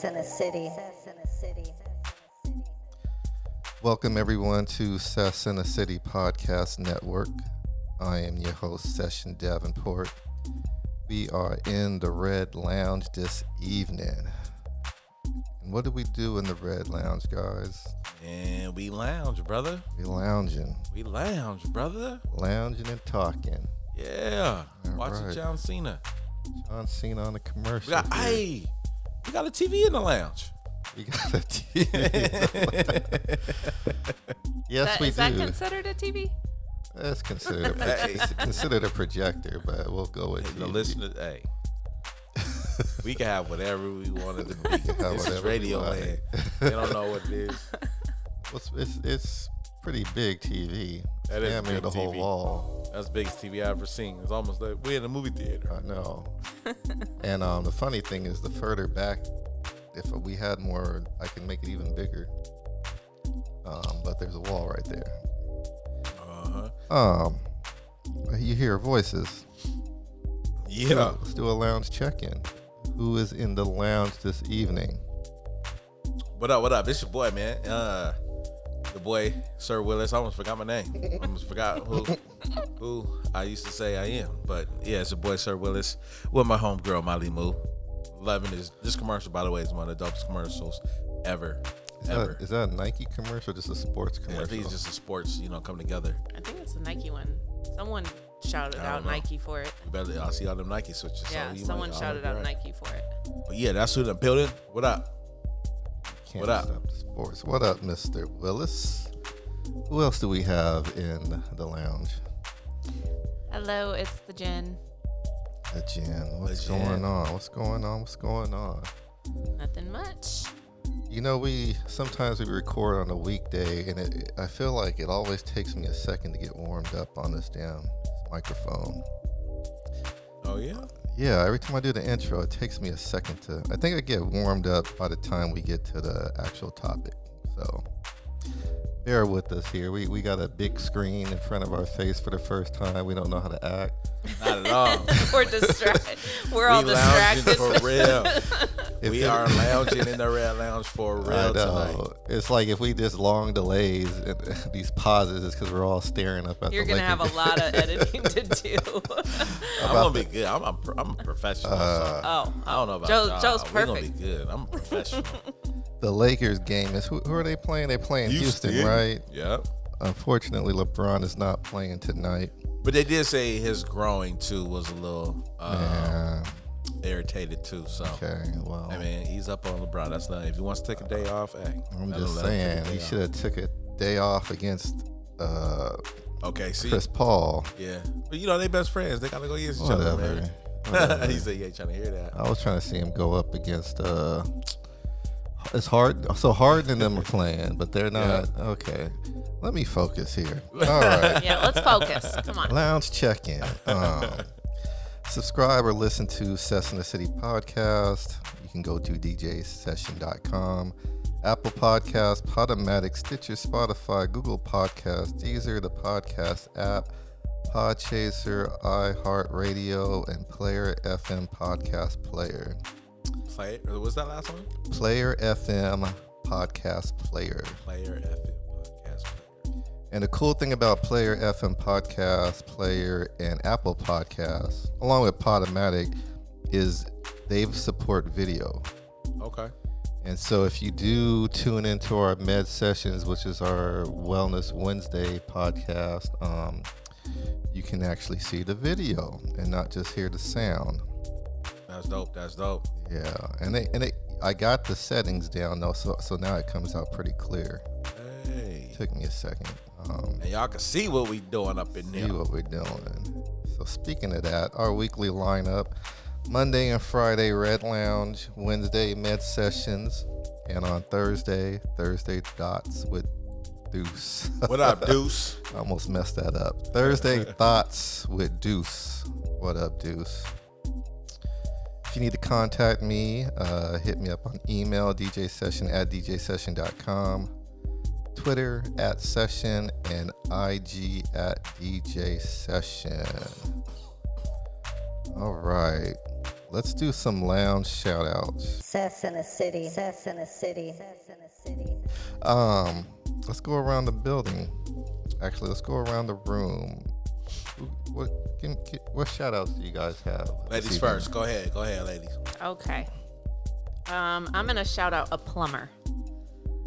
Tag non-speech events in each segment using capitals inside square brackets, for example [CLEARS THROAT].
Sess in the city. Welcome everyone to Sess in the City Podcast Network. I am your host, Session Davenport. We are in the Red Lounge this evening. And what do we do in the Red Lounge, guys? And we lounge, brother. We lounging, We lounge, brother. lounging and talking. Yeah. All Watching right. John Cena. John Cena on the commercial. We got hey, we got a TV in the lounge. We got a TV. [LAUGHS] yes, That- we is do. that considered a TV? That's considered [LAUGHS] a, it's considered a projector, but we'll go with The TV. listeners, hey. [LAUGHS] we can have whatever we wanted to be. have This is whatever we radio like. land. They don't know what it is. It's, it's, it's pretty big TV. That is Damn big the whole TV. wall. That's the biggest TV I've ever seen. It's almost like we're in a movie theater. I know. [LAUGHS] and um, the funny thing is, the further back, if we had more, I can make it even bigger. Um, but there's a wall right there. Uh-huh. Um, you hear voices. Yeah. Let's do a lounge check-in. Who is in the lounge this evening? What up, what up? It's your boy, man. Uh the boy, Sir Willis. I almost forgot my name. I almost forgot who who I used to say I am. But yeah, it's your boy Sir Willis with my homegirl Molly Moo. Loving this this commercial, by the way, is one of the dopest commercials ever. Is ever. that, is that a Nike commercial or just a sports Yeah, I commercial? think it's just a sports, you know, come together. I think it's a Nike one. Someone shouted out know. Nike for it. You better I see all them Nike switches. Yeah, you someone might- shouted out right. Nike for it. But yeah, that's who done building. What up? Can't What up? stop the sports. What up, Mr. Willis? Who else do we have in the lounge? Hello, it's the Jen. The Jen. What's The Jen. going on? What's going on? What's going on? Nothing much. You know, we sometimes we record on a weekday, and it, I feel like it always takes me a second to get warmed up on this damn microphone. Oh yeah? Yeah, every time I do the intro, it takes me a second to. I think I get warmed up by the time we get to the actual topic. So bear with us here. We we got a big screen in front of our face for the first time. We don't know how to act. Not at all. [LAUGHS] We're distracted. We're all we lounging distracted. for real. [LAUGHS] If we it- are lounging in the red lounge for I real tonight. It's like if we just long delays and [LAUGHS] these pauses, it's because we're all staring up at You're the gonna have a lot of editing to do. I'm gonna be good. I'm a, I'm a professional. Uh, so oh, I don't know about Joe- y'all. Joe's We're gonna perfect. be good. I'm a professional. The Lakers game is who, who are they playing? They're playing Houston, right? Yep. Unfortunately, LeBron is not playing tonight. But they did say his growing too was a little uh, Yeah. irritated too. So Okay. Well, I mean, he's up on LeBron. That's not if he wants to take a day off. Hey, I'm just let him take saying he should have took a day off against uh. Okay, see, Chris Paul. yeah, but you know they best friends. They gotta go against each other, man. [LAUGHS] He said, "Yeah, trying to hear that." I was trying to see him go up against. Uh, it's hard. So Harden and them are [LAUGHS] playing, but they're not. Okay. Let me focus here. [LAUGHS] All right. yeah. Let's focus. Come on. Lounge check in. Um, subscribe or listen to Sess in the City podcast. You can go to djsession.com, Apple Podcast, Podomatic, Stitcher, Spotify, Google Podcast, Deezer, the podcast app, Podchaser, iHeartRadio, and Player FM Podcast Player. Play. Or was that last one? Player FM Podcast Player. Player FM podcast. Player. And the cool thing about Player FM Podcast, Player, and Apple Podcasts, along with Podomatic, is they support video. Okay. And so if you do tune into our Med Sessions, which is our Wellness Wednesday podcast, um, you can actually see the video and not just hear the sound. That's dope. That's dope. Yeah, and they and it, I got the settings down though, so so now it comes out pretty clear. Hey. Took me a second. Um, And y'all can see what we doing up in there. see what we're doing. So speaking of that, our weekly lineup: Monday and Friday Red Lounge, Wednesday Med Sessions, and on Thursday Thursday Dots with Deuce. [LAUGHS] What up, Deuce? I almost messed that up. Thursday [LAUGHS] Thoughts with Deuce. What up, Deuce? If you need to contact me, uh, hit me up on email, djsession at djsession.com, Twitter at session, and IG at djsession. All right. let's do some lounge shout outs. Sess in the city. Sess in the city. Sess in the city. Um, let's go around the building. Actually, let's go around the room. Who- What can, can, what shout outs do you guys have? Ladies first. Go ahead. Go ahead, ladies. Okay. Um, I'm gonna shout out a plumber.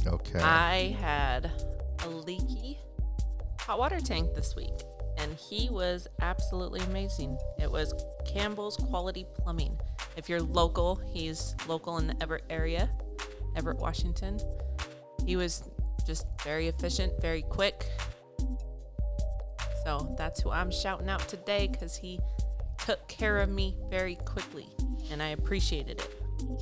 Okay. I had a leaky hot water tank this week, and he was absolutely amazing. It was Campbell's Quality Plumbing. If you're local, he's local in the Everett area, Everett, Washington. He was just very efficient, very quick. So that's who I'm shouting out today because he took care of me very quickly, and I appreciated it.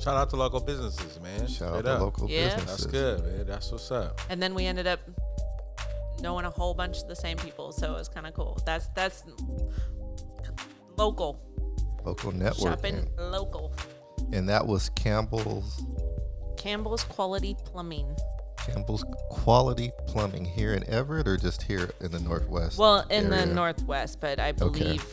Shout out to local businesses, man. Shout out to up. local Yeah. businesses. That's good, man. That's what's up. and then we ended up knowing a whole bunch of the same people so it was kind of cool that's that's local Local network. shopping networking. local And that was Campbell's campbell's quality plumbing Campbell's Quality Plumbing here in Everett or just here in the Northwest? well in area? the northwest but i believe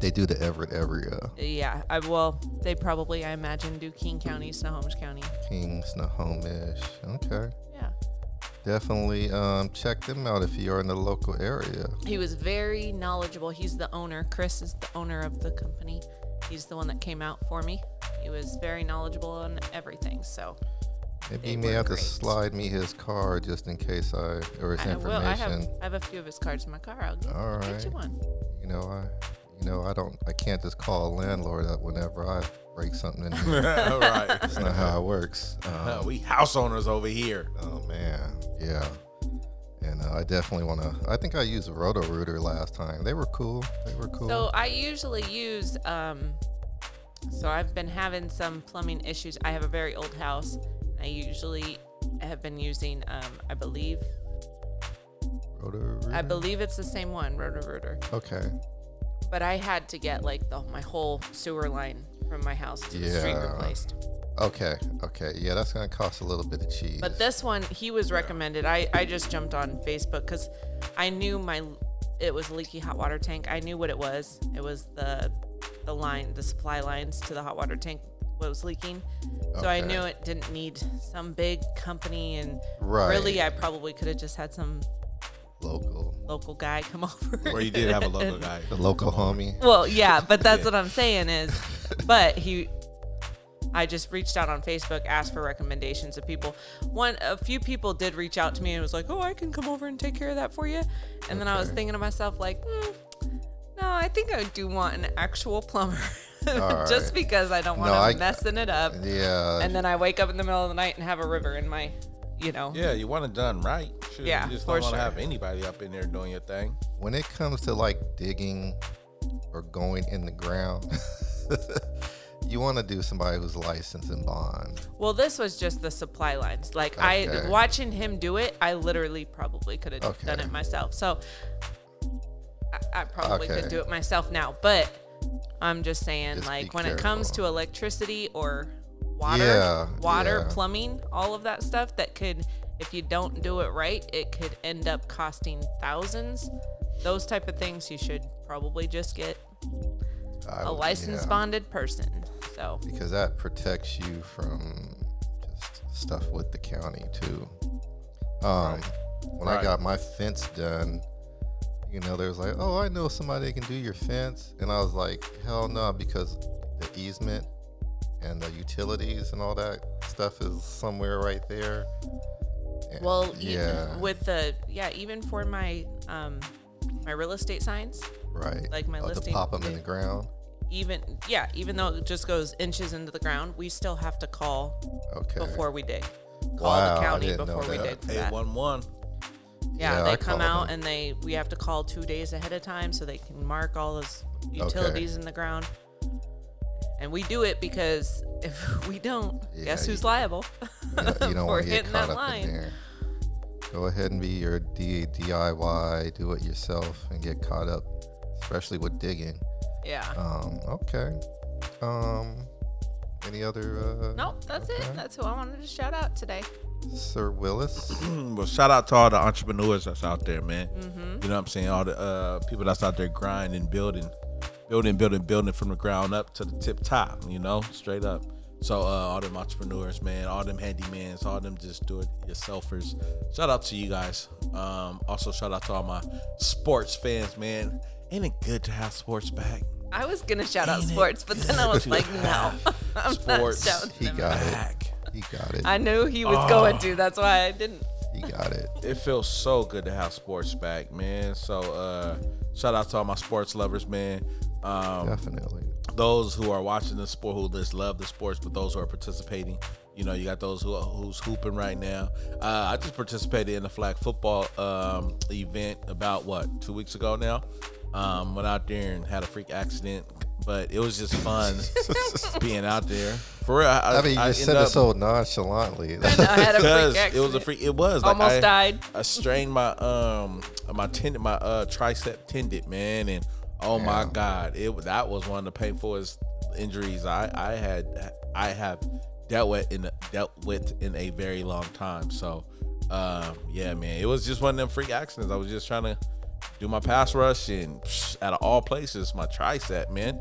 They do the Everett area. yeah i well they probably i imagine do king county snohomish county King, Snohomish. Okay. yeah Definitely um, check them out if you are in the local area. he was very knowledgeable he's the owner chris is the owner of the company he's the one that came out for me he was very knowledgeable on everything so Maybe They you may were have to slide me his card just in case I or his I will. I have information. I have a few of his cards in my car. I'll get, All get you one. You know, I you know, I don't I can't just call a landlord up whenever I break something in [LAUGHS] here. All right. That's not how it works. Uh, [LAUGHS] Um, we house owners over here. oh man, yeah. And uh, I definitely want to. I think I used a Roto Rooter last time. They were cool. They were cool. So I usually use. Um, so I've been having some plumbing issues. I have a very old house. I usually have been using. Um, I believe. Roto Rooter. I believe it's the same one, Roto-Rooter. Okay. But I had to get like the my whole sewer line from my house to the street Yeah. replaced. Okay. Okay. Yeah, that's gonna cost a little bit of cheese. But this one, he was recommended. I, I just jumped on Facebook because I knew my it was a leaky hot water tank. I knew what it was. It was the the line, the supply lines to the hot water tank was leaking. So I knew it didn't need some big company. And Right. really, I probably could have just had some local, local guy come [LAUGHS] over. Or you did have a local and- [LAUGHS] guy. the local homie. Well, yeah, but [LAUGHS] that's what I'm saying is, but he, I just reached out on Facebook, asked for recommendations of people. One, a few people did reach out to me and was like, "Oh, I can come over and take care of that for you." And then I was thinking to myself, like, mm, "No, I think I do want an actual plumber, All just because I don't want No, I- to messing it up." Yeah. And then I wake up in the middle of the night and have a river in my, you know. Yeah, you want it done right. Sure, Yeah, you just for don't want to sure. have anybody up in there doing your thing. when it comes to like digging or going in the ground, [LAUGHS] you want to do somebody who's licensed and bond. Well, this was just the supply lines. Like Okay. I watching him do it, I literally probably could have done it myself. So I, I probably Okay. could do it myself now. But I'm just saying, Just like when it comes to electricity or water, Yeah, water, yeah. plumbing, all of that stuff that could, if you don't do it right, it could end up costing thousands. Those type of things you should probably just get I a would- licensed yeah, bonded person. So because that protects you from just stuff with the county too. Um, when I got my fence done, you know, there's like, oh, I know somebody that can do your fence, and I was like, hell no, because the easement and the utilities and all that stuff is somewhere right there. And Well, yeah. yeah, with the yeah, even for my um my real estate signs, right. like my oh, to pop them in the ground. even yeah, even though it just goes inches into the ground, we still have to call Okay. before we dig. Call Wow, the I county didn't know before we dig that. 811. Yeah, Yeah, they I come out them. and they we have to call two days ahead of time so they can mark all those utilities in the ground. And we do it because if [LAUGHS] we don't, Yeah, guess who's you- liable [LAUGHS] [LAUGHS] You don't, you don't for want to get hitting caught that up line? in there. Go ahead and be your D- DIY, do it yourself, and get caught up, especially with digging. Yeah. Um, okay. Um, any other? Uh, nope, that's okay. it. That's who I wanted to shout out today. Sir Willis. [CLEARS THROAT] well, shout out to all the entrepreneurs that's out there, man. Mm-hmm. You know what I'm saying? All the uh, people that's out there grinding, building, building, building, building from the ground up to the tip top. You know, straight up. So uh, all them entrepreneurs, man, all them handymans, all them just do it yourselfers. Shout out to you guys. Um, also shout out to all my sports fans, man. Ain't it good to have sports back? I was gonna shout out Ain't it sports, but then I was like, no, [LAUGHS] I'm Sports. not shouting He got out. it. Back. He got it. I knew he was going to. That's why I didn't. He got it. It feels so good to have sports back, man. So uh shout out to all my sports lovers, man. Um Definitely. those who are watching the sport who just love the sports, but those who are participating. You know, you got those who who's hooping right now. Uh, I just participated in the flag football um, event about what two weeks ago now. Um, went out there and had a freak accident, but it was just fun [LAUGHS] being out there. For real, I, I mean, you I just said it up- so nonchalantly. [LAUGHS] I had a because freak it was a freak. It was like Almost I, died. I strained my um my tendon, my uh tricep tendon, man, and oh my god, it that was one of the painfulest injuries I I had I have dealt with in dealt with in a very long time. So, um, yeah, man, it was just one of them freak accidents. I was just trying to do my pass rush, and psh, out of all places, my tricep, man.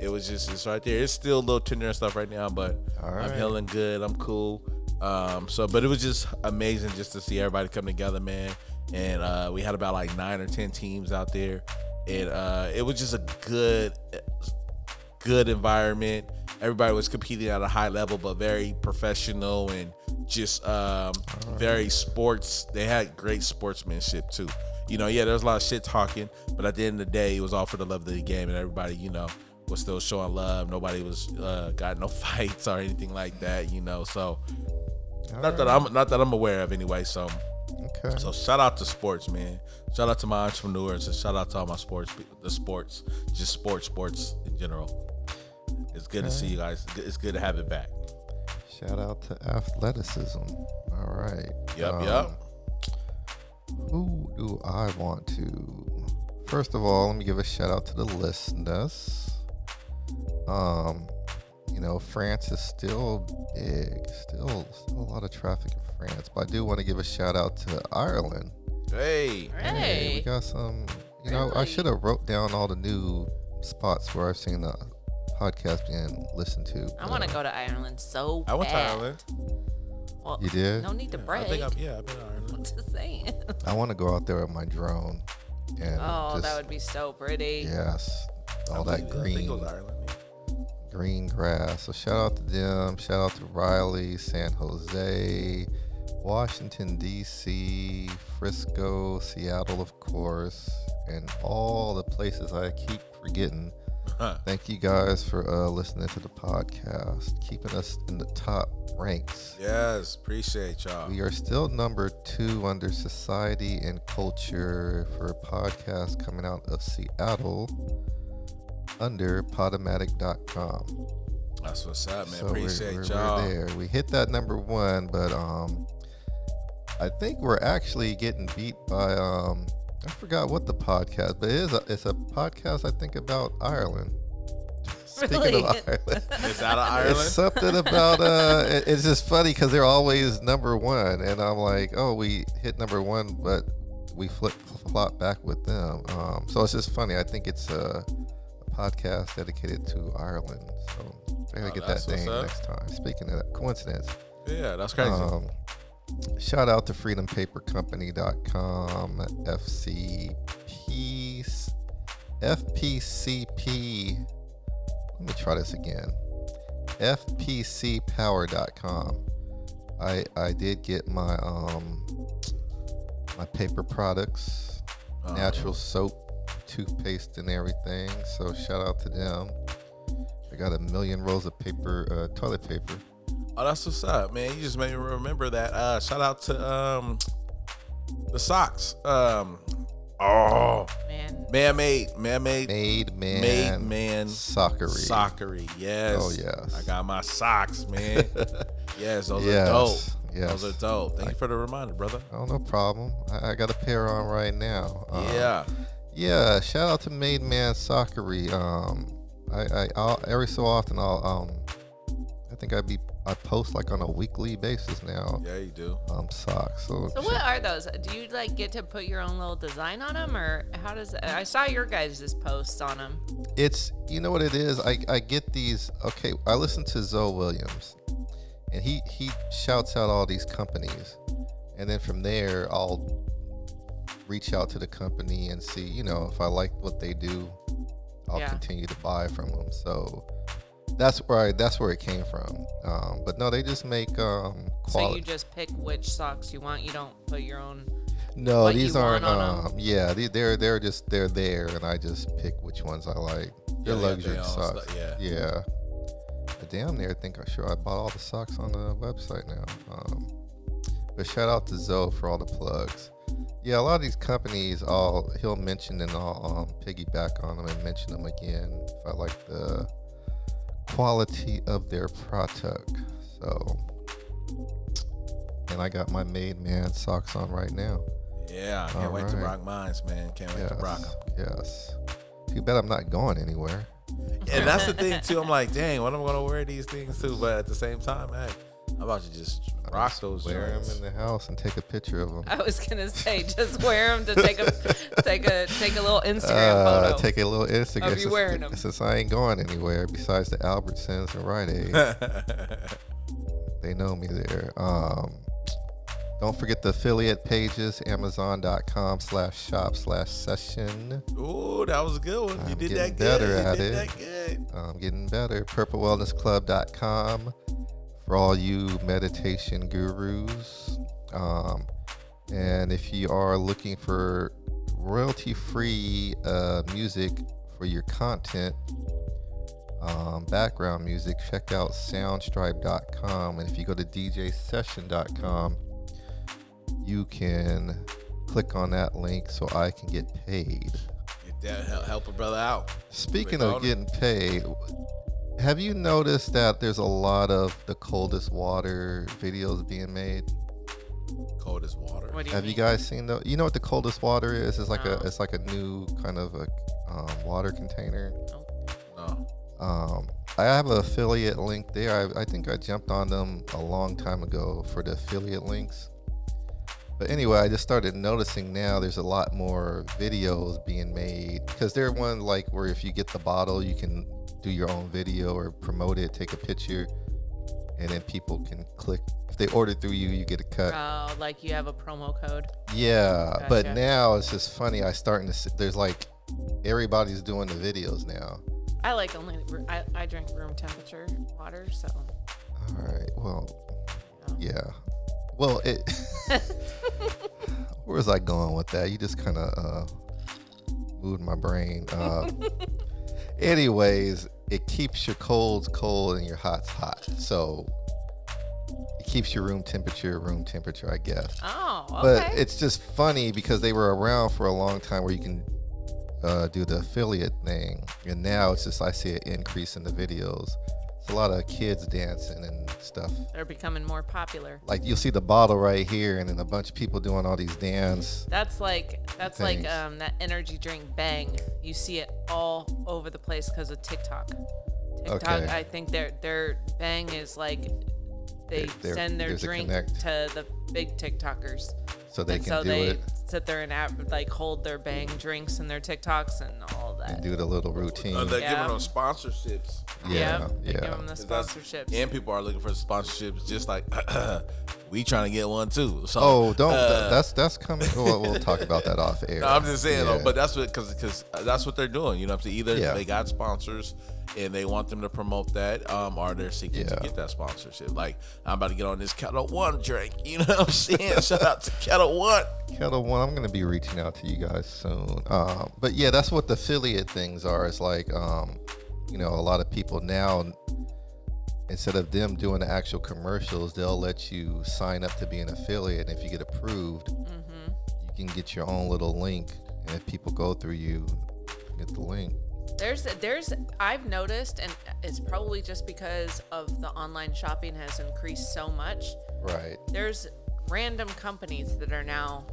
It was just it's right there. It's still a little tender and stuff right now, but All I'm right. healing good. I'm cool. Um, so, but it was just amazing just to see everybody come together, man. And uh, we had about like nine or ten teams out there, and uh, it was just a good, good environment. Everybody was competing at a high level, but very professional and just um, very sports. They had great sportsmanship too. You know, yeah, there was a lot of shit talking, but at the end of the day, it was all for the love of the game, and everybody, you know, was still showing love. Nobody was uh, got no [LAUGHS] fights or anything like that. You know, so not that I'm not that I'm aware of anyway. So Okay. so shout out to sports, man. Shout out to my entrepreneurs and shout out to all my sports, the sports, just sports, sports in general. It's good to see you guys. It's good to have it back. Shout out to athleticism. All right. Yep, Um, yep. Who do I want to? First of all, let me give a shout out to the listeners. Um, you know, France is still big, still, still a lot of traffic in France. But I do want to give a shout out to Ireland. Hey, Hey, we got some. You know, I should have wrote down all the new spots where I've seen the podcast being listened to. I want to go to Ireland so I went to bad. Ireland. Well, You did? No need to I brag. think I'm, yeah, I've been to Ireland. [LAUGHS] Just saying. I want to go out there with my drone. And Oh, just, that would be so pretty. Yes, all I that believe- I think it green, was Ireland. Green grass. So shout out to them. Shout out to Riley, San Jose, Washington D.C., Frisco, Seattle, of course, and all the places I keep forgetting. Huh. Thank you guys for uh, listening to the podcast, keeping us in the top ranks. Yes, appreciate y'all. We are still number two under society and culture for a podcast coming out of Seattle under podomatic.com. That's what's up, man. So we're- appreciate we're, y'all. We're there. We hit that number one, but um, I think we're actually getting beat by um, I forgot what the podcast, but it is a, it's a podcast I think about Ireland. [LAUGHS] Speaking Really? of Ireland. It's out of It's Ireland. something about uh, [LAUGHS] it- it's just funny because they're always number one, and I'm like, oh, we hit number one, but we flip flop back with them. Um, so it's just funny. I think it's a, a podcast dedicated to Ireland. So I gotta Oh, get that name next time. Speaking of that coincidence, yeah, that's crazy. um, shout out to freedompapercompany.com, FCP, FPCP. Let me try this again. FPCpower.com. I I did get my um my paper products, Uh, natural soap, toothpaste, and everything. So shout out to them. I got a million rolls of paper, uh, toilet paper. Oh, that's what's up, man. You just made me remember that. Uh, shout out to um the socks. Um, oh, Man, man made, man made, Made man, made man Sockery. Sockery. Yes. Oh, yes. I got my socks, man. [LAUGHS] yes, those Yes, are dope. yes. Those are dope. Thank you for the reminder, brother. Oh, no problem. I, I got a pair on right now. Um, yeah. Yeah. Shout out to Made Man Sockery. Um, I, I I'll, every so often I'll um, I think I be I post like on a weekly basis now. Yeah, you do. Um, socks. So, So what are those? Do you like get to put your own little design on them, or how does? I saw your guys' posts on them. it's you know what it is. I I get these. Okay, I listen to Zoe Williams, and he he shouts out all these companies, and then from there I'll reach out to the company and see you know if I like what they do, I'll Yeah. continue to buy from them. So. That's where I, that's where it came from, um, but no, they just make um, So you just pick which socks you want. You don't put your own. No, what you these aren't. want on 'em. Um, yeah, they, they're they're just they're there, and I just pick which ones I like. They're Yeah, they got luxury their own socks. stuff, yeah. yeah. But damn near, I think I sure I bought all the socks on the website now. Um, but shout out to Zoe for all the plugs. Yeah, a lot of these companies, I'll he'll mention and I'll um, piggyback on them and mention them again if I like the quality of their product. So, and I got my made man socks on right now. Yeah, I can't wait to rock mines, man. Can't wait Yes. to rock 'em. Yes. Too bad I'm not going anywhere. And that's the [LAUGHS] thing too. I'm like, dang, what am I gonna wear these things to? But at the same time, hey, I'm about to just rock those Wear them in the house and take a picture of them. I was gonna say [LAUGHS] just wear them to take a take a take a little Instagram Uh, photo. take a little Instagram. Of you since, wearing 'em. Since I ain't going anywhere besides the Albertsons and Rite Aid. [LAUGHS] they know me there. Um, don't forget the affiliate pages, amazon.com slash shop slash session. Ooh, that was a good one. You I'm did that good. better you at did it. that good. um, getting better. PurpleWellnessClub.com for all you meditation gurus. Um, and if you are looking for royalty free uh, music for your content, um, background music, check out soundstripe.com. And if you go to djsession.com, you can click on that link so I can get paid. Get that help, help a brother out. Speaking of getting paid, have you noticed that there's a lot of the coldest water videos being made? Coldest water. what do you Have mean? you guys seen the? You know what the coldest water is? It's like No. a it's like a new kind of a um, water container. No. Um, I have an affiliate link there. I, I think I jumped on them a long time ago for the affiliate links. But anyway, I just started noticing now there's a lot more videos being made because they're one like where if you get the bottle, you can do your own video or promote it, take a picture, and then people can click. If they order through you, you get a cut. Oh, like you have a promo code. Yeah, but now it's just funny. I starting to see, there's like everybody's doing the videos now. I like only I, I drink room temperature water, so All right. Well, yeah. Well, it. [LAUGHS] where was I going with that? You just kind of uh, moved my brain. Uh, [LAUGHS] anyways, it keeps your colds cold and your hots hot. So it keeps your room temperature room temperature, I guess. oh, okay. But it's just funny because they were around for a long time where you can uh, do the affiliate thing, and now it's just I see an increase in the videos. It's a lot of kids dancing and stuff. They're becoming more popular. Like you'll see the bottle right here, and then a bunch of people doing all these dance. That's like that's like um that energy drink Bang. You see it all over the place because of TikTok. TikTok, Okay. I think their their Bang is like they there- send their drink to the big TikTokers, So they and can so do they it sit there and app, like hold their Bang drinks and their TikToks and all that. and do the little routine. Uh, they're Yeah. giving them sponsorships. yeah, they give yeah. them the 'Cause that's- sponsorships. And people are looking for sponsorships just like [CLEARS THROAT] we trying to get one too. So Oh, don't. uh, that's that's coming. We'll, we'll talk about that off air. [LAUGHS] No, I'm just saying Yeah. though, but that's what because because that's what they're doing. You know, what I'm saying? either Yeah. they got sponsors and they want them to promote that, um, or they're seeking to get that sponsorship. Like I'm about to get on this Ketel One drink. You know what I'm saying? Shout out to Ketel One. Ketel One, I'm gonna be reaching out to you guys soon. Um, but yeah, that's what the affiliate things are. It's like, um, you know, a lot of people now, instead of them doing the actual commercials, they'll let you sign up to be an affiliate. And if you get approved, hmm you can get your own little link. And if people go through you, get the link. There's there's I've noticed, and it's probably just because of the online shopping has increased so much. Right. There's random companies that are now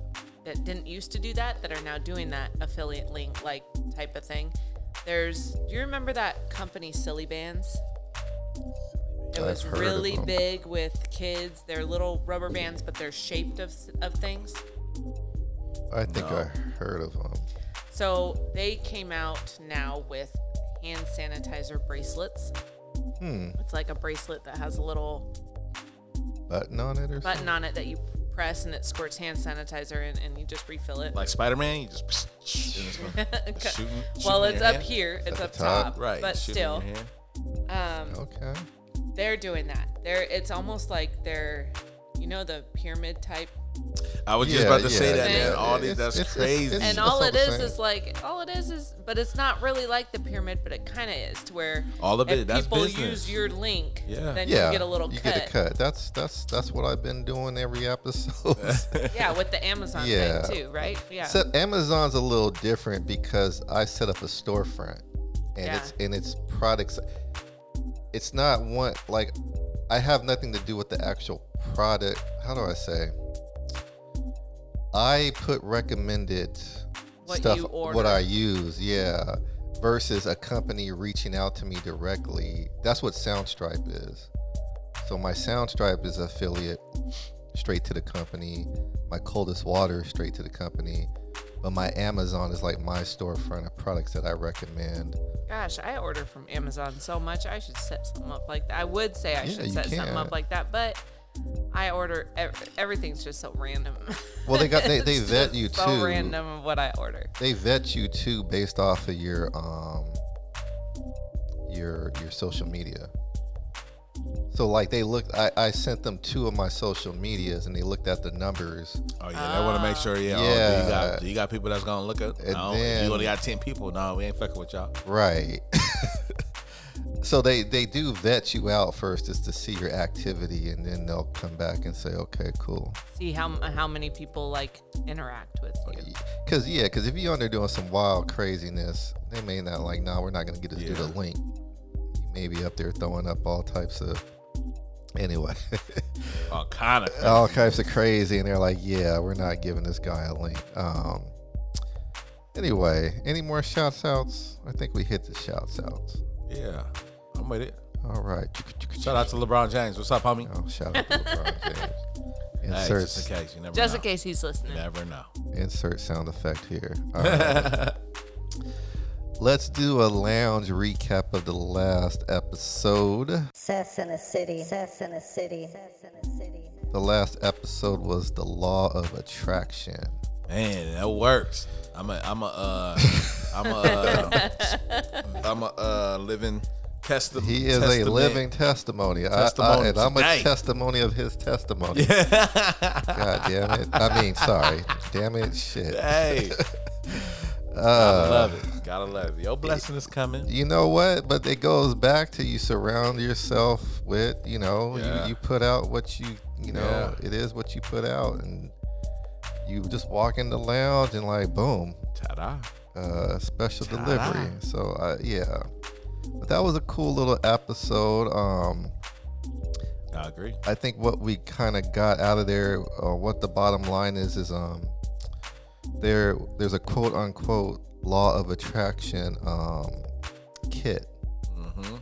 that didn't used to do that that are now doing that affiliate link like type of thing. There's do you remember that company Silly Bandz? It I've was heard of really big with kids. They're little rubber bands, but they're shaped of, of things. I think No. I heard of them. So they came out now with hand sanitizer bracelets. Hmm. It's like a bracelet that has a little Button on it or button on it that you press and it squirts hand sanitizer in and you just refill it. Like Spider Man, you just and it's gonna- [LAUGHS] shooting. well, shooting in it's up hand. here. It's up top? top. Right. But still, um. Okay. they're doing that. They're it's almost like they're you know the pyramid type I was just about to say that, man. All these, that's it's- it's- crazy. it's- and that's all what it is like all it is is but it's not really like the pyramid but it kind of is to where All of if it, that's people business. use your link Yeah. then Yeah. you get a little you cut. get a cut. That's that's that's what I've been doing every episode. [LAUGHS] yeah with the amazon Yeah. thing too right yeah Except Amazon's a little different because I set up a storefront, and Yeah. it's and it's products. It's not one like I have nothing to do with the actual product. How do I say? I put recommended What stuff what. I use, yeah, versus a company reaching out to me directly. That's what Soundstripe is. So my Soundstripe is affiliate straight to the company. My coldest water straight to the company. But my Amazon is like my storefront of products that I recommend. gosh i order from amazon so much i should set something up like that i would say i Yeah, should set something up like that but i order ev- everything's just so random [LAUGHS] Well, they got they, they vet just you so too. random of what i order They vet you too based off of your um your your social media. So like they looked I, I sent them two of my social medias and they looked at the numbers. Oh yeah, they want to make sure. Yeah, Yeah. Oh, do you got you got people that's gonna look at? And No, if then- you only got ten people. No, we ain't fucking with y'all. Right. So they they do vet you out first just to see your activity and then they'll come back and say, "Okay, cool." see how how many people like interact with you Cuz yeah, cuz if you're under doing some wild craziness, they may not like, "No, we're not going to get us do the Yeah. link." You may be up there throwing up all types of Anyway, [LAUGHS] All kind of. all types of crazy and they're like, "Yeah, we're not giving this guy a link." Um Anyway, any more shouts outs? I think we hit the shouts outs. Yeah, I'm with it. All right. Shout out to LeBron James. What's up, homie? Oh, shout out to LeBron [LAUGHS] James. Hey, Insert, just in case, you never just know. in case he's listening You never know. insert sound effect here. [LAUGHS] All right. Let's do a lounge recap of the last episode. Sess in the city. Sess in the city. Sess in the city. The last episode was the law of attraction. Man, that works. I'm a, I'm a, uh, I'm a, uh, [LAUGHS] I'm a uh, living testament. He is a living testimony. I, I, and I'm today. a testimony of his testimony. God damn it. I mean, sorry. Damn it. Shit. Hey, [LAUGHS] Uh, gotta love it. Gotta love it. Your blessing is coming. you know what? But it goes back to you surround yourself with, you know, Yeah. you, you put out what you, you know, Yeah. it is what you put out. And you just walk in the lounge and like, boom, Ta-da. uh, special Ta-da. delivery. So, uh, yeah. But that was a cool little episode. Um, I agree. I think what we kind of got out of there, uh, what the bottom line is, is um, there there's a quote unquote law of attraction um, kit, Mm-hmm.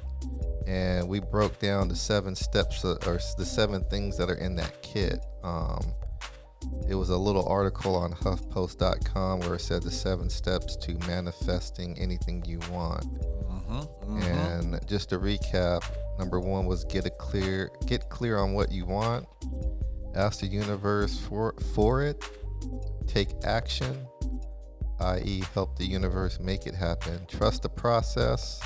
and we broke down the seven steps uh, or the seven things that are in that kit. Um, it was a little article on HuffPost.com where it said the seven steps to manifesting anything you want. Mm-hmm. And just to recap, number one was get a clear get clear on what you want. Ask the universe for for it. Take action, i.e., help the universe make it happen. Trust the process.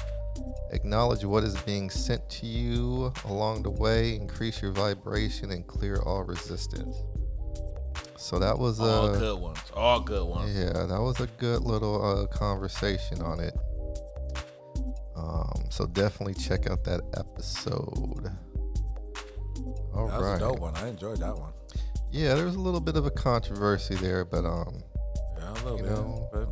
Acknowledge what is being sent to you along the way. Increase your vibration and clear all resistance. So that was All uh, good ones. All good ones. yeah, that was a good little uh, conversation on it. Um, so definitely check out that episode. All that was right. a dope one. I enjoyed that one. Yeah, there was a little bit of a controversy there, but um, Yeah, a little bit. know, but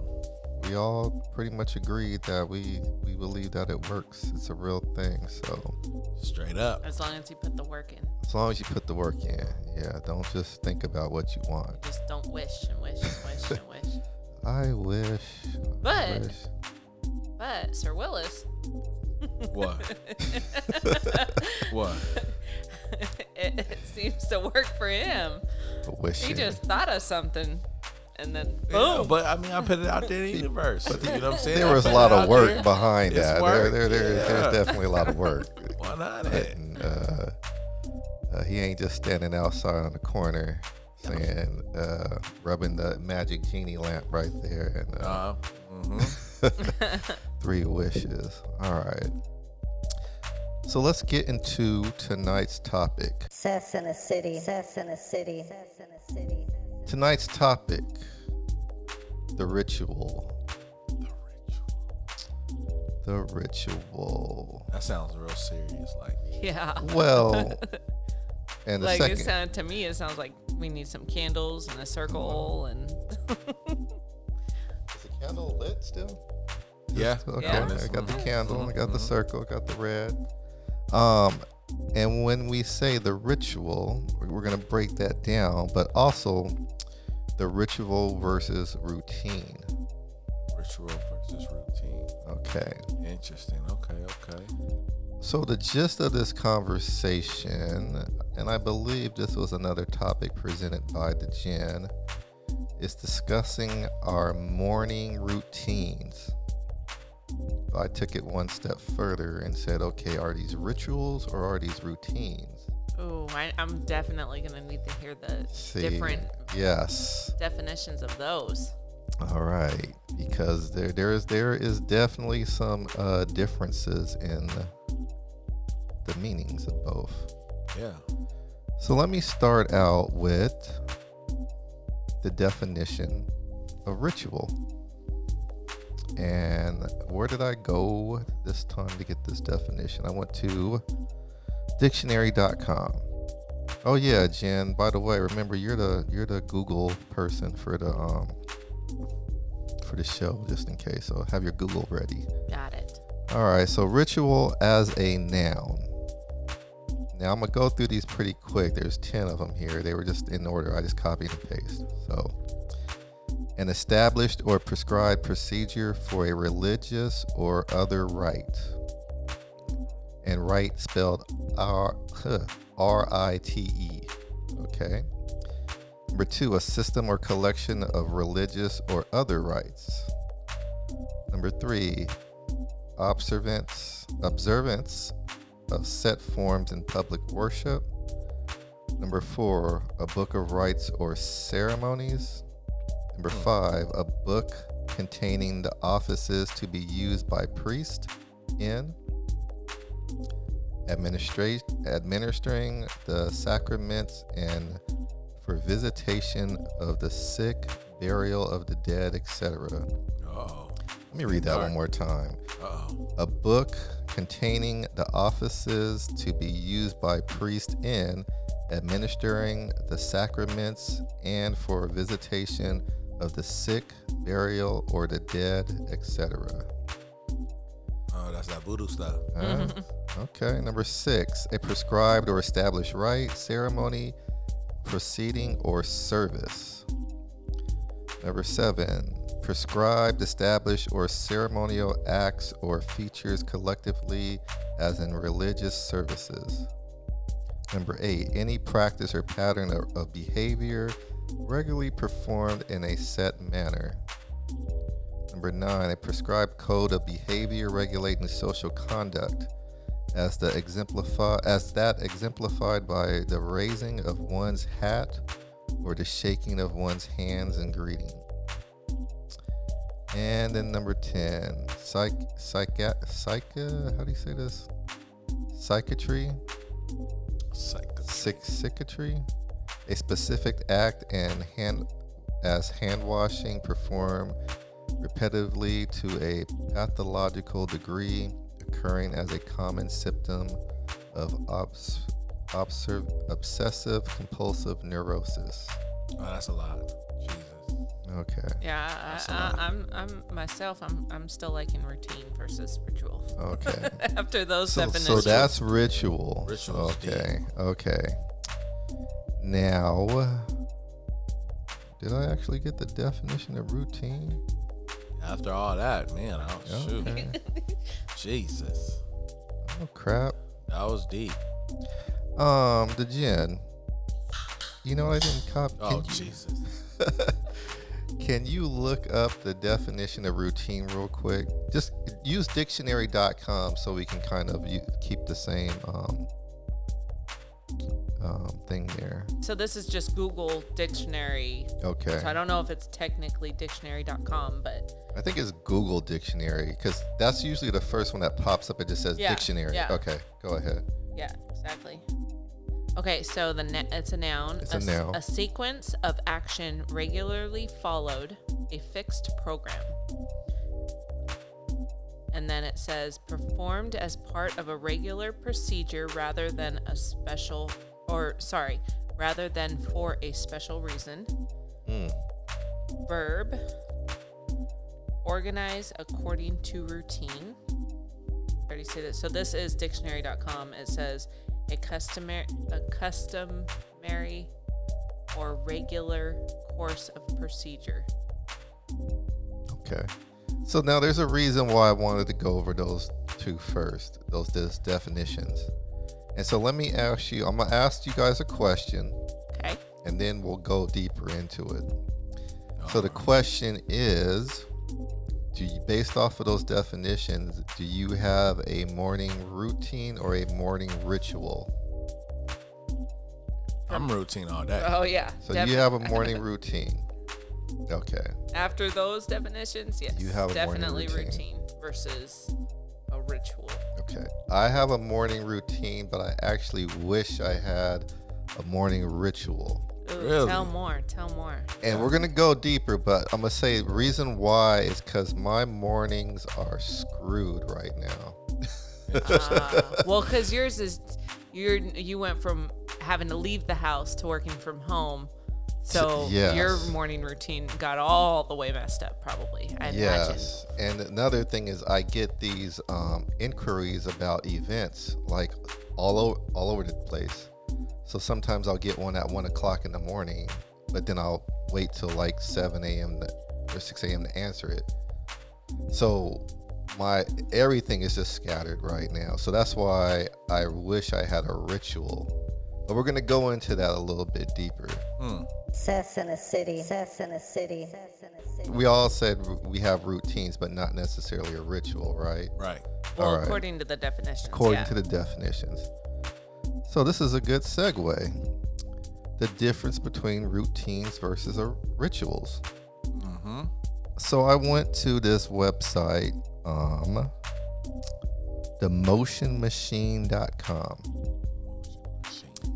we all pretty much agreed that we we believe that it works. It's a real thing. So straight up. as long as you put the work in as long as you put the work in, yeah, don't just think about what you want. just don't wish and wish and wish and [LAUGHS] wish I wish. I But- wish. but sir willis What? [LAUGHS] what? it, it seems to work for him. He just thought of something, and then Yeah, but I mean, I put it out there in the universe. but you know what I'm saying? there was a lot of work there. behind It's that. work, There, there, there, yeah. There's definitely a lot of work. [LAUGHS] Why not? Hey, And, uh, uh, he ain't just standing outside on the corner saying, uh, rubbing the magic genie lamp right there and uh, Uh, mhm. [LAUGHS] three wishes. All right. So let's get into tonight's topic. Sess in the city. Sess in the city. Sess in the city. Tonight's topic the ritual. The ritual. That sounds real serious. Like, yeah. Well, [LAUGHS] and the like second. it sound to me, it sounds like we need some candles and a circle and Is the candle lit still? yeah, Okay, Yeah. I got the Mhm, candle, I got the mhm. circle, I got the red. Um, and when we say the ritual, we're gonna break that down, but also the ritual versus routine. ritual versus routine. Okay. Interesting. Okay, okay. So the gist of this conversation, and I believe this was another topic presented by the Jen, is discussing our morning routines. I took it one step further and said, okay, are these rituals or are these routines? Oh, I, I'm definitely gonna need to hear the See, different Yes. definitions of those. All right, because there there is there is definitely some uh, differences in the meanings of both. Yeah. So let me start out with the definition of ritual. And where did I go this time to get this definition? I went to dictionary.com. Oh yeah, Jen, by the way, remember you're the you're the Google person for the um for the show just in case. So have your Google ready. Got it. All right, so ritual as a noun. Now I'm gonna go through these pretty quick. There's 10 of them here. They were just in order. I just copied and pasted. So, an established or prescribed procedure for a religious or other rite. And rite spelled R R I T E. Okay. Number two, a system or collection of religious or other rites. Number three, observance observance of set forms in public worship. Number four, a book of rites or ceremonies. Number hmm. five, a book containing the offices to be used by priest in administrate administering the sacraments and for visitation of the sick, burial of the dead, etc. Oh. Let me read that one more time Oh. a book containing the offices to be used by priests in administering the sacraments and for visitation of the sick, burial, or the dead, etc. Oh, that's that voodoo stuff. Uh, [LAUGHS] okay, number six, a prescribed or established rite, ceremony, proceeding, or service. Number seven, prescribed, established, or ceremonial acts or features collectively as in religious services. Number eight, any practice or pattern of, of behavior regularly performed in a set manner. Number nine, a prescribed code of behavior regulating social conduct, as the exemplify as that exemplified by the raising of one's hat or the shaking of one's hands in greeting. And then number ten, psych psych psych how do you say this? Psychiatry, Psycho. sick psychiatry, a specific act and hand as hand washing performed repetitively to a pathological degree, occurring as a common symptom of obs- observ- obsessive compulsive neurosis. Oh, that's a lot. Jesus. Okay. Yeah, That's a I. I, I'm, I'm myself. I'm, I'm still liking routine versus ritual. Okay. [LAUGHS] After those So, so that's ritual. Ritual. okay. Okay. Now, did I actually get the definition of routine? After all that, man, oh shoot, Okay. [LAUGHS] Jesus. Oh crap. That was deep. Um, the Jen. You know what I didn't cop? Oh Can, Jesus. [LAUGHS] can you look up the definition of routine real quick? Just use dictionary.com so we can kind of keep the same um, um, thing there. So this is just Google Dictionary. Okay. So I don't know if it's technically dictionary.com, but I think it's Google Dictionary because that's usually the first one that pops up. It just says Yeah, dictionary. yeah. Okay, go ahead. yeah, exactly. Okay, so the ne- it's a noun. It's a s- noun. A sequence of action regularly followed, a fixed program. And then it says performed as part of a regular procedure rather than a special, or sorry, rather than for a special reason. Mm. Verb organize according to routine. I already say that. So this is dictionary.com. It says a customary a customary or regular course of procedure. Okay. So now there's a reason why I wanted to go over those two first, those, those definitions. And so let me ask you, I'm going to ask you guys a question Okay. and then we'll go deeper into it. So the oh. question is do you, based off of those definitions, do you have a morning routine or a morning ritual? I'm routine all day. Oh yeah. So defi- you have a morning routine. Okay. after those definitions, yes. You have a morning definitely routine. versus a ritual. Okay. I have a morning routine, but I actually wish I had a morning ritual. Ooh, Really? Tell more. Tell more. And we're gonna go deeper, but I'm gonna say reason why is because my mornings are screwed right now. Uh, [LAUGHS] well, because yours is you're you went from having to leave the house to working from home, so yes. your morning routine got all the way messed up. Probably, I imagine. Yes. And another thing is I get these um, inquiries about events like all over all over the place. So sometimes I'll get one at one o'clock in the morning, but then I'll wait till like seven a.m. or six a.m. to answer it. So my everything is just scattered right now. So that's why I wish I had a ritual. But we're gonna go into that a little bit deeper. Hmm. Sess in a city. Sess in a city. Sess in a city. We all said we have routines, but not necessarily a ritual, right? Right. Well, All right. according to the definitions. according yeah. to the definitions. So this is a good segue. The difference between routines versus a rituals. Mm-hmm. So I went to this website, um, theemotionmachine.com,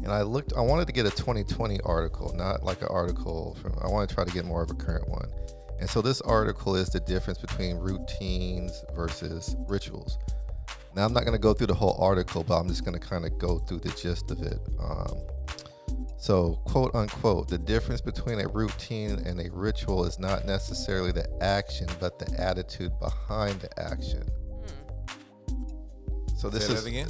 and I looked. I wanted to get a 2020 article, not like an article from. I want to try to get more of a current one. And so this article is the difference between routines versus rituals. Now I'm not going to go through the whole article, but I'm just going to kind of go through the gist of it. Um, so, quote unquote, the difference between a routine and a ritual is not necessarily the action, but the attitude behind the action. So this Say is that again.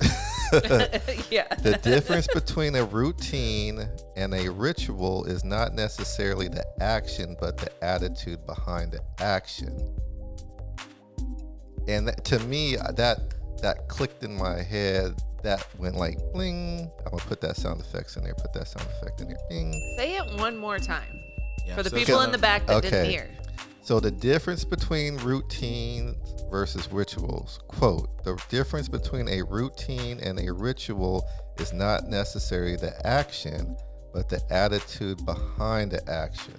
[LAUGHS] [LAUGHS] yeah. the difference between a routine and a ritual is not necessarily the action, but the attitude behind the action. And that- to me, uh, that that clicked in my head. That went like bling. I'm gonna put that sound effects in there. Put that sound effect in there. Bing. Say it one more time Yeah, for the so- people in the back that didn't hear. So the difference between routines versus rituals. Quote, the difference between a routine and a ritual is not necessarily the action, but the attitude behind the action.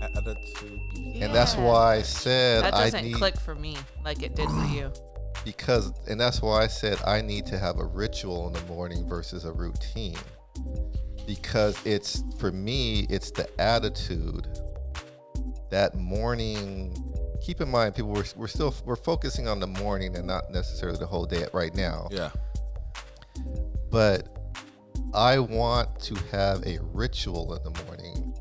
Attitude. And that's why I said That doesn't need click for me like it did for you. [SIGHS] because and that's why I said I need to have a ritual in the morning versus a routine. Because it's for me, it's the attitude that morning keep in mind people we're, we're still we're focusing on the morning and not necessarily the whole day right now Yeah. but i want to have a ritual in the morning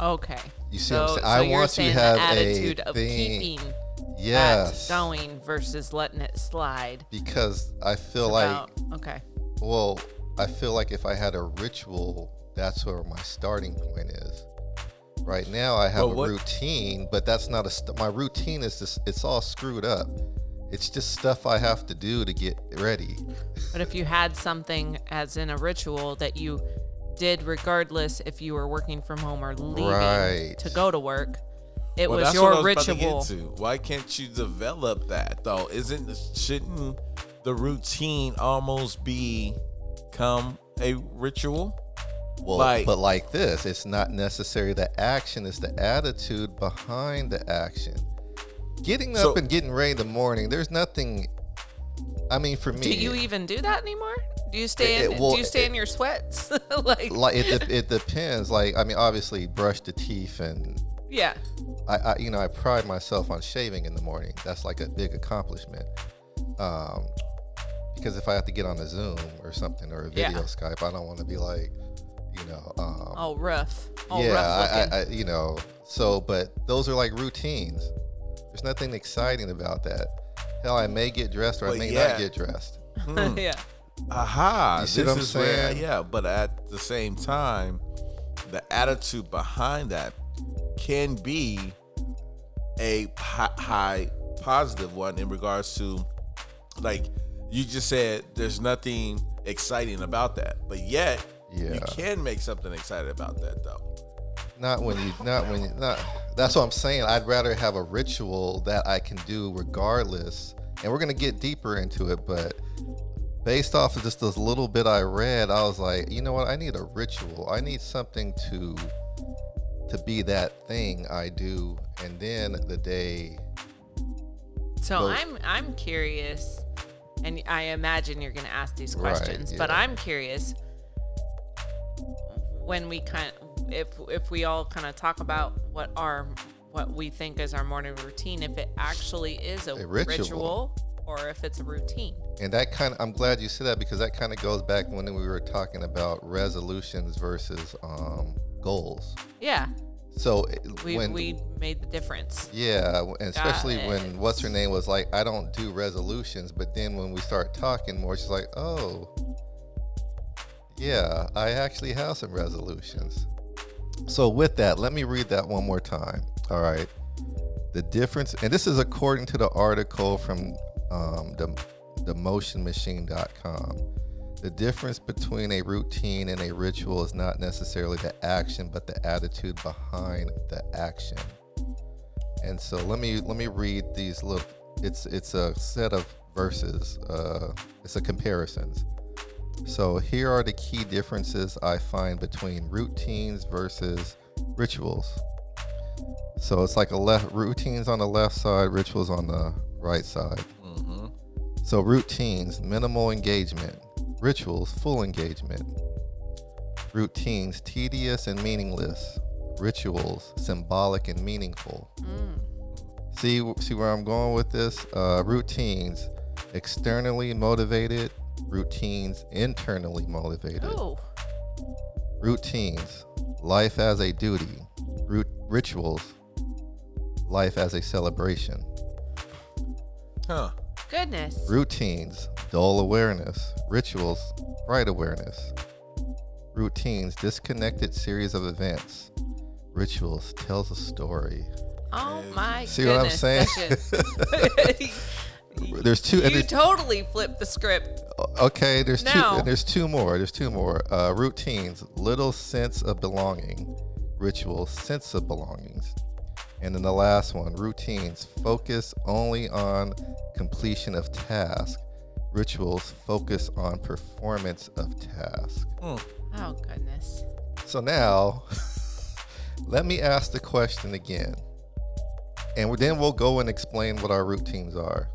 Okay. you see so, what i'm saying so i you're want to have the attitude a of thing keeping yes that going versus letting it slide. because i feel It's like okay. Well, I feel like if I had a ritual, that's where my starting point is. Right now, I have Well, a routine, but that's not a. St- my routine is just it's all screwed up, It's just stuff I have to do to get ready. But if you had something as in a ritual that you did regardless if you were working from home or leaving Right. to go to work, it Well, was your what was about to ritual. to. Why can't you develop that though? Isn't shouldn't the routine almost become a ritual? Well, Like- but like this, it's not necessarily the action; it's the attitude behind the action. Getting up So- and getting ready in the morning. There's nothing. I mean, for me, Do you even do that anymore? Do you stay It- in? it- well, do you stay it- in your sweats? [LAUGHS] like, like it, it depends. Like I mean, obviously, brush the teeth, and yeah, I, I, you know, I pride myself on shaving in the morning. That's like a big accomplishment. Um, because if I have to get on a Zoom or something or a Yeah. video Skype, I don't want to be like, you know, um, all rough, all yeah, rough I. I, I, you know. So, but those are like routines. There's nothing exciting about that. Hell, I may get dressed or I may yeah. not get dressed. [LAUGHS] yeah, Aha! You see this what I'm is where, saying? yeah, but at the same time, the attitude behind that can be a hi- high positive one in regards to, like you just said, there's nothing exciting about that, but yet you can make something excited about that though. Not when you, not when you, not. That's what I'm saying. I'd rather have a ritual that I can do regardless. And we're gonna get deeper into it, but based off of just this little bit I read, I was like, you know what? I need a ritual. I need something to to be that thing I do, and then the day. So Well- I'm I'm curious, and I imagine you're going to ask these Right, questions, but. I'm curious when we kind if if we all kind of talk about what our what we think is our morning routine, if it actually is a, A ritual. or if it's a routine. And that kind of, I'm glad you said that because that kind of goes back when we were talking about resolutions versus um, goals. Yeah, So we when we made the difference. Yeah, and especially when what's her name was like, I don't do resolutions, but then when we start talking more, she's like, oh, yeah, I actually have some resolutions. So with that, let me read that one more time. All right, the difference, and this is according to the article from um, the theemotionmachine.com. The difference between a routine and a ritual is not necessarily the action, but the attitude behind the action. And so let me let me read these little. It's it's a set of verses. Uh, it's a comparisons. So here are the key differences I find between routines versus rituals. So it's like a left routines on the left side, rituals on the right side. Mm-hmm. So routines, minimal engagement. Rituals, full engagement. Routines, tedious and meaningless. Rituals, symbolic and meaningful. Mm. See, see where I'm going with this? Uh, routines, externally motivated. Routines, internally motivated. Oh, Routines, life as a duty. Ru- rituals, life as a celebration. Huh. goodness. Routines, dull awareness. Rituals, bright awareness. Routines, disconnected series of events. Rituals, tells a story. Oh my See what I'm saying? [LAUGHS] [LAUGHS] Session. There's two. and you there's, totally flipped the script. okay, there's two. Now- and There's two more. There's two more. Uh, routines, little sense of belonging. Rituals, sense of belongings. And then the last one, routines, focus only on completion of task. Rituals focus on performance of task. Mm. Oh goodness. So now, [LAUGHS] let me ask the question again. And then we'll go and explain what our routines are.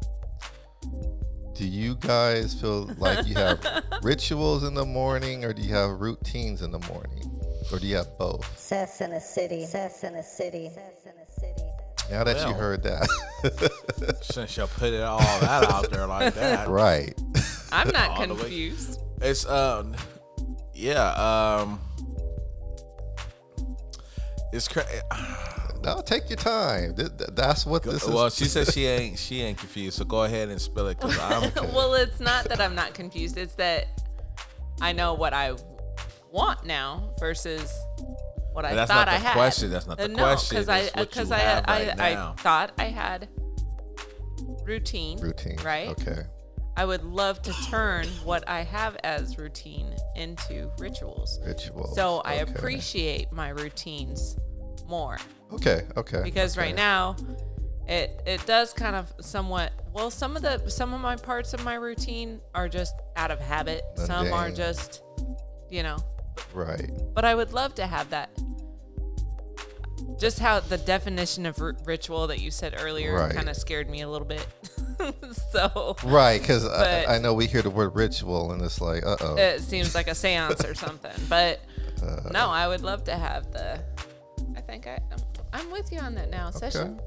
Do you guys feel like you have [LAUGHS] rituals in the morning or do you have routines in the morning? Or do you have both? Sess in the city. Sess in the city. Sess in the city. Now that you heard that. [LAUGHS] Since you put it all that out there like [LAUGHS] that, right. I'm not All the way. confused. It's um, yeah, um, it's crazy. No, take your time. Th- th- That's what this is. Well, she said she [LAUGHS] ain't she ain't confused, so go ahead and spill it because I'm. [LAUGHS] well, it's not that I'm not confused. It's that I know what I want now versus what I But that's thought not the I had. question. That's not the Uh, no, question. I because I I, right I now. thought I had routine. routine. Right. Okay. I would love to turn what I have as routine into rituals. Rituals. So I appreciate my routines more Okay. Okay. because okay. right now it it does kind of somewhat well some of the some of my parts of my routine are just out of habit. Some are just you know, Right. but I would love to have that just how the definition of r- ritual that you said earlier Right. kind of scared me a little bit. [LAUGHS] so Right. Because I, I know we hear the word ritual and it's like, uh oh. it seems like a seance or something. But [LAUGHS] Uh, no, I would love to have the. I think I, I'm, I'm with you on that now session.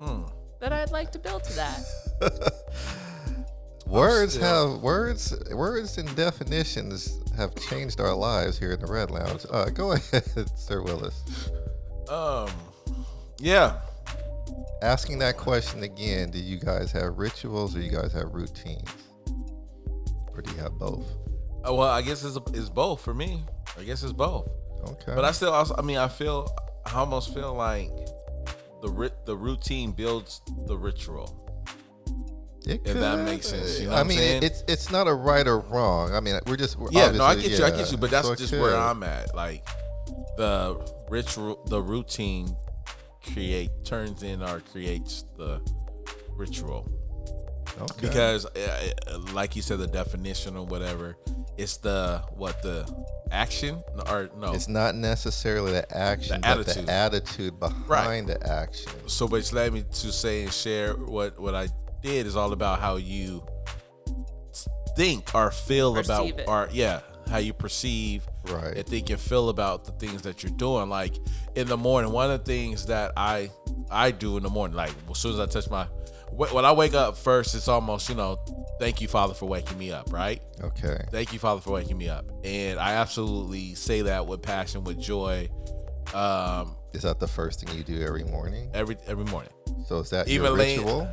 Hmm. But I'd like to build to that. [LAUGHS] Words still- have words. Words and definitions have changed our lives here in the Red Lounge. Uh, go [LAUGHS] ahead, Sir Willis. Um, yeah. Asking that question again. Do you guys have rituals or you guys have routines, or do you have both? Uh, Well, I guess it's, it's both for me. I guess it's both. Okay. But I still, also, I mean, I feel, I almost feel like the ri- the routine builds the ritual. It if that makes sense, you know I mean, saying? it's it's not a right or wrong. I mean, we're just we're Yeah, no, I get you, I get you, but that's so just where. I'm at. Like the ritual, the routine create turns in or creates the ritual Okay. because, uh, uh, like you said, the definition or whatever, it's the what the action or no. it's not necessarily the action, The but attitude. the attitude behind the action. so, but it's led me to say and share what what I did is all about how you think or feel about Perceive it. or yeah how you perceive Right. and think and feel about the things that you're doing. Like in the morning, one of the things that I I do in the morning, like as soon as I touch my wh- when I wake up first, it's almost you know, thank you Father for waking me up, right? Okay. Thank you Father for waking me up, and I absolutely say that with passion, with joy, um, Is that the first thing you do every morning? every every morning. So is that Even your late- ritual?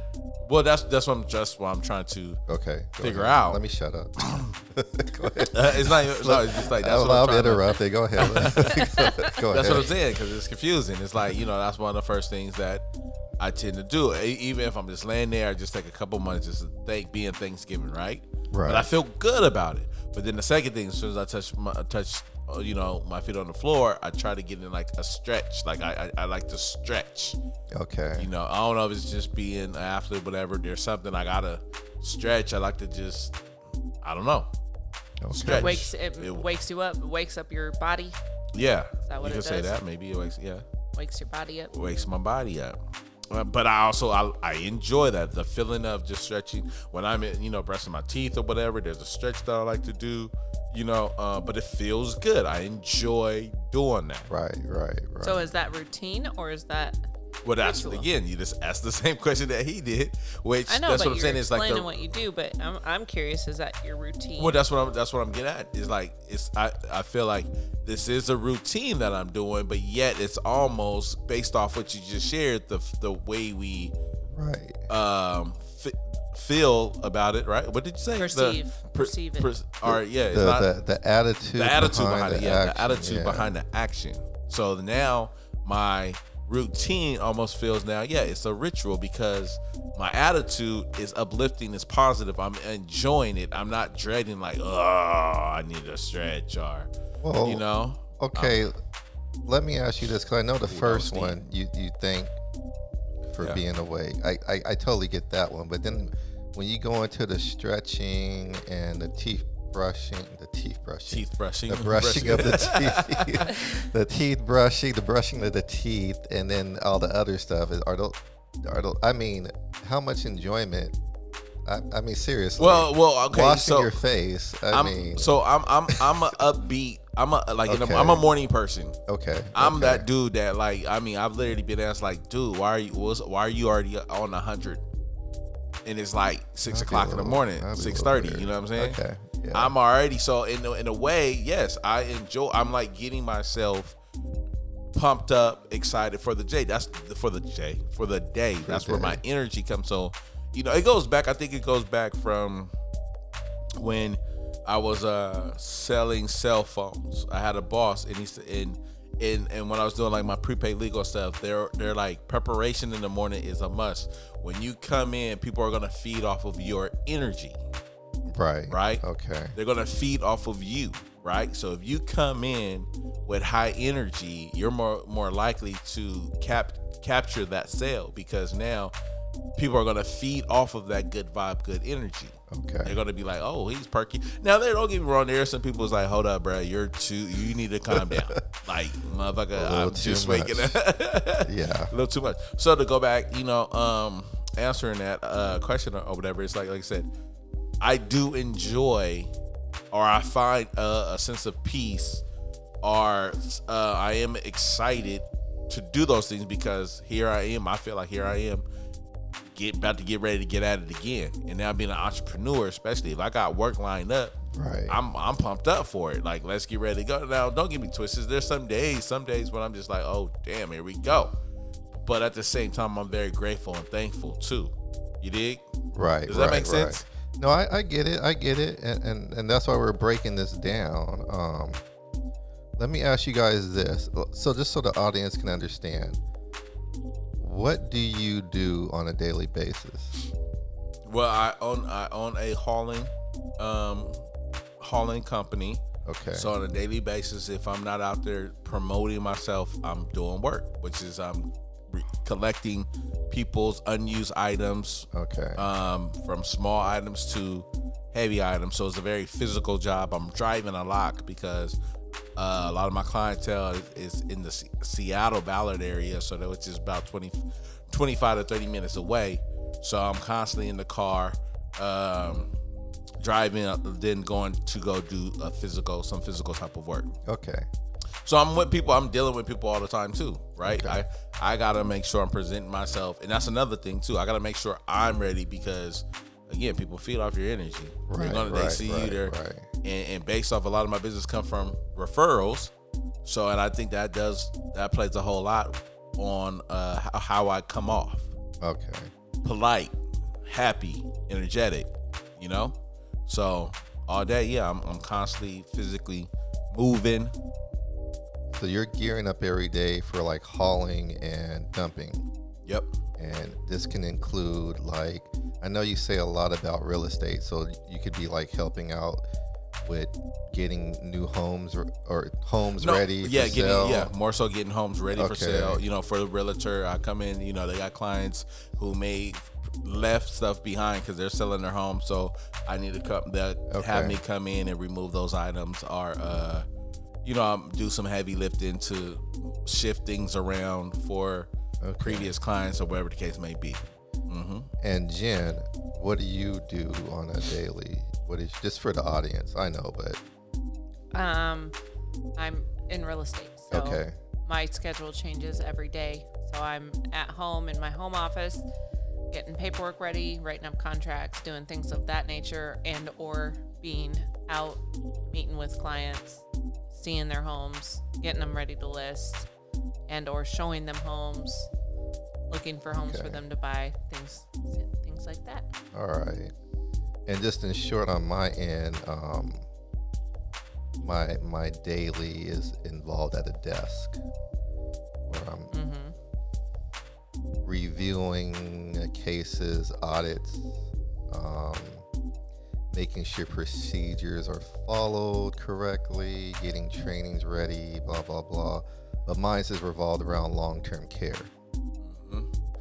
Well, that's that's what I'm just what I'm trying to. Okay. Figure ahead. out. Let me shut up. [CLEARS THROAT] [LAUGHS] go ahead. Uh, it's not. even- No, it's just like that's I'll what I'm to to. interrupt it. Go ahead. [LAUGHS] go That's ahead. what I'm saying because it's confusing. It's like you know that's one of the first things that I tend to do. Even if I'm just laying there, I just take a couple months just to thank being Thanksgiving, right? Right. But I feel good about it. But then the second thing, as soon as I touch my touch, Uh, you know, my feet on the floor, I try to get in like a stretch. Like I, I, I like to stretch. Okay. You know, I don't know if it's just being an athlete, whatever. There's something I gotta stretch. I like to just, I don't know, Okay. stretch. wakes it, It- wakes you up, wakes up your body, Yeah, that what you it can say that. Maybe it wakes. Yeah. wakes your body up. wakes my body up. Uh, but I also I, I enjoy that the feeling of just stretching when I'm in, you know brushing my teeth or whatever. There's a stretch that I like to do, you know. Uh, but it feels good. I enjoy doing that. Right. Right. Right. So is that routine or is that? Well, that's Ritual. again, you just asked the [LAUGHS] same question that he did, which I know, that's but what I'm you're saying. Is like explaining the what you do. But I'm, I'm curious. Is that your routine? Well, that's what I'm. That's what I'm getting at. Is like it's. I. I feel like this is a routine that I'm doing, but yet it's almost based off what you just shared. The the way we right. um f- feel about it. Right? What did you say? The- Perceive. per- Perceive it. pers- or yeah, it's The, not the the attitude. the attitude behind, it. the Yeah, action, the attitude yeah. behind the action. So now my routine almost feels now, yeah, it's a ritual because my attitude is uplifting, is positive. I'm enjoying it. I'm not dreading like, oh, I need a stretch or, Well, you know. Okay, uh, let me ask you this because I know the first one you you thank for Yeah. being away. I, I I totally get that one, but then when you go into the stretching and the teeth brushing, the teeth brushing, Teeth brushing, the [LAUGHS] brushing of the teeth, [LAUGHS] the teeth brushing, the brushing of the teeth, and then all the other stuff is are those are those, I mean, how much enjoyment? I, I mean, seriously. Well, well, okay. washing so your face. I I'm mean, so I'm I'm I'm a upbeat. I'm a like in a, Okay. I'm a morning person. okay. I'm okay. that dude that like I mean I've literally been asked like, dude, why are you was why are you already on a hundred? And it's like six a o'clock in the morning, that'd be a six little thirty. You know what I'm saying? Okay. Yeah. I'm already so in a, in a way, yes, I enjoy. I'm like getting myself pumped up, excited for the J. That's for the J for the day. That's where day. my energy comes. So, you know, it goes back. I think it goes back from when I was uh selling cell phones. I had a boss, and he said, and and and when I was doing like my prepaid legal stuff, they're they're like preparation in the morning is a must. When you come in, people are gonna feed off of your energy, Right. right? Okay. They're gonna feed off of you, right? So if you come in with high energy, you're more more likely to cap capture that sale because now people are gonna feed off of that good vibe, good energy. Okay. They're gonna be like, "Oh, he's perky." Now, they don't get me wrong. There are some people's like, "Hold up, bro, you're too. You need to calm down." [LAUGHS] like, motherfucker, I'm too just waking up. [LAUGHS] Yeah. a little too much. So to go back, you know, um, answering that uh, question or whatever, it's like, like I said, I do enjoy, or I find a, a sense of peace, or uh, I am excited to do those things because here I am. I feel like here I am, get about to get ready to get at it again. And now being an entrepreneur, especially if I got work lined up, Right. I'm I'm pumped up for it. Like, let's get ready to go. Now, don't get me twisted. There's some days, some days when I'm just like, oh damn, here we go. But at the same time, I'm very grateful and thankful too. You dig? Right. Does that right, make sense? Right. No, I, I get it. I get it, and, and and that's why we're breaking this down. Um, let me ask you guys this, so just so the audience can understand, what do you do on a daily basis? Well, I own I own a hauling um hauling company. Okay. So on a daily basis, if I'm not out there promoting myself, I'm doing work, which is I'm re- collecting people's unused items, okay. um, from small items to heavy items. So it's a very physical job. I'm driving a lot because uh, a lot of my clientele is, in the Se- Seattle Ballard area, so that which is about 20, 25 to 30 minutes away. So I'm constantly in the car, um, driving, then going to go do a physical, some physical type of work. okay. So I'm with people. I'm dealing with people all the time too, right? I I gotta make sure I'm presenting myself, and that's another thing too. I gotta make sure I'm ready because again, people feed off your energy. Right, They're gonna, they right, see you there, right. and, and based off a lot of my business come from referrals. So, and I think that does that plays a whole lot on uh, how, how I come off Okay. polite, happy, energetic, you know? So all day, yeah, I'm, I'm constantly physically moving. So you're gearing up every day for like hauling and dumping. Yep. And this can include like I know you say a lot about real estate, so you could be like helping out with getting new homes or, or homes No, ready. yeah, for getting sale. yeah, more so getting homes ready for sale. You know, for the realtor, I come in. You know, they got clients who may left stuff behind because they're selling their home. So I need to come. That will have me come in and remove those items, or uh, you know, um, do some heavy lifting to shift things around for Okay. previous clients or whatever the case may be. hmm And Jen, what do you do on a daily? What is just for the audience? I know, but Um, I'm in real estate, so Okay. my schedule changes every day. So I'm at home in my home office, getting paperwork ready, writing up contracts, doing things of that nature, and or being out meeting with clients, seeing their homes, getting them ready to list, and or showing them homes, looking for homes for them to buy, things things like that. all right. And just in short, on my end, um, my my daily is involved at a desk where I'm Mm-hmm. Reviewing cases, audits, um, making sure procedures are followed correctly, getting trainings ready, blah blah blah. But mine is revolved around long-term care.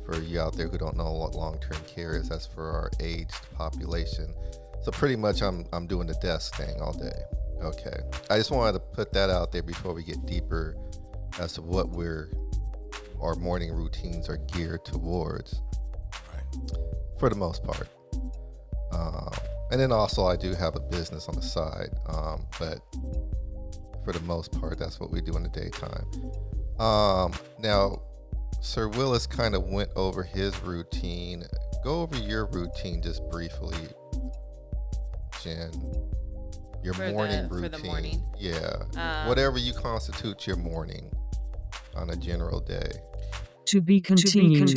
For you out there who don't know what long-term care is, that's for our aged population. So pretty much, I'm I'm doing the desk thing all day. Okay, I just wanted to put that out there before we get deeper as to what we're our morning routines are geared towards Right. for the most part. Um, and then also, I do have a business on the side, um, but for the most part, that's what we do in the daytime. Um, now, Sir Willis kind of went over his routine. Go over your routine just briefly, Jen. Your For the- morning for routine. the morning? Yeah. Um, Whatever you constitute your morning on a general day. To be continued.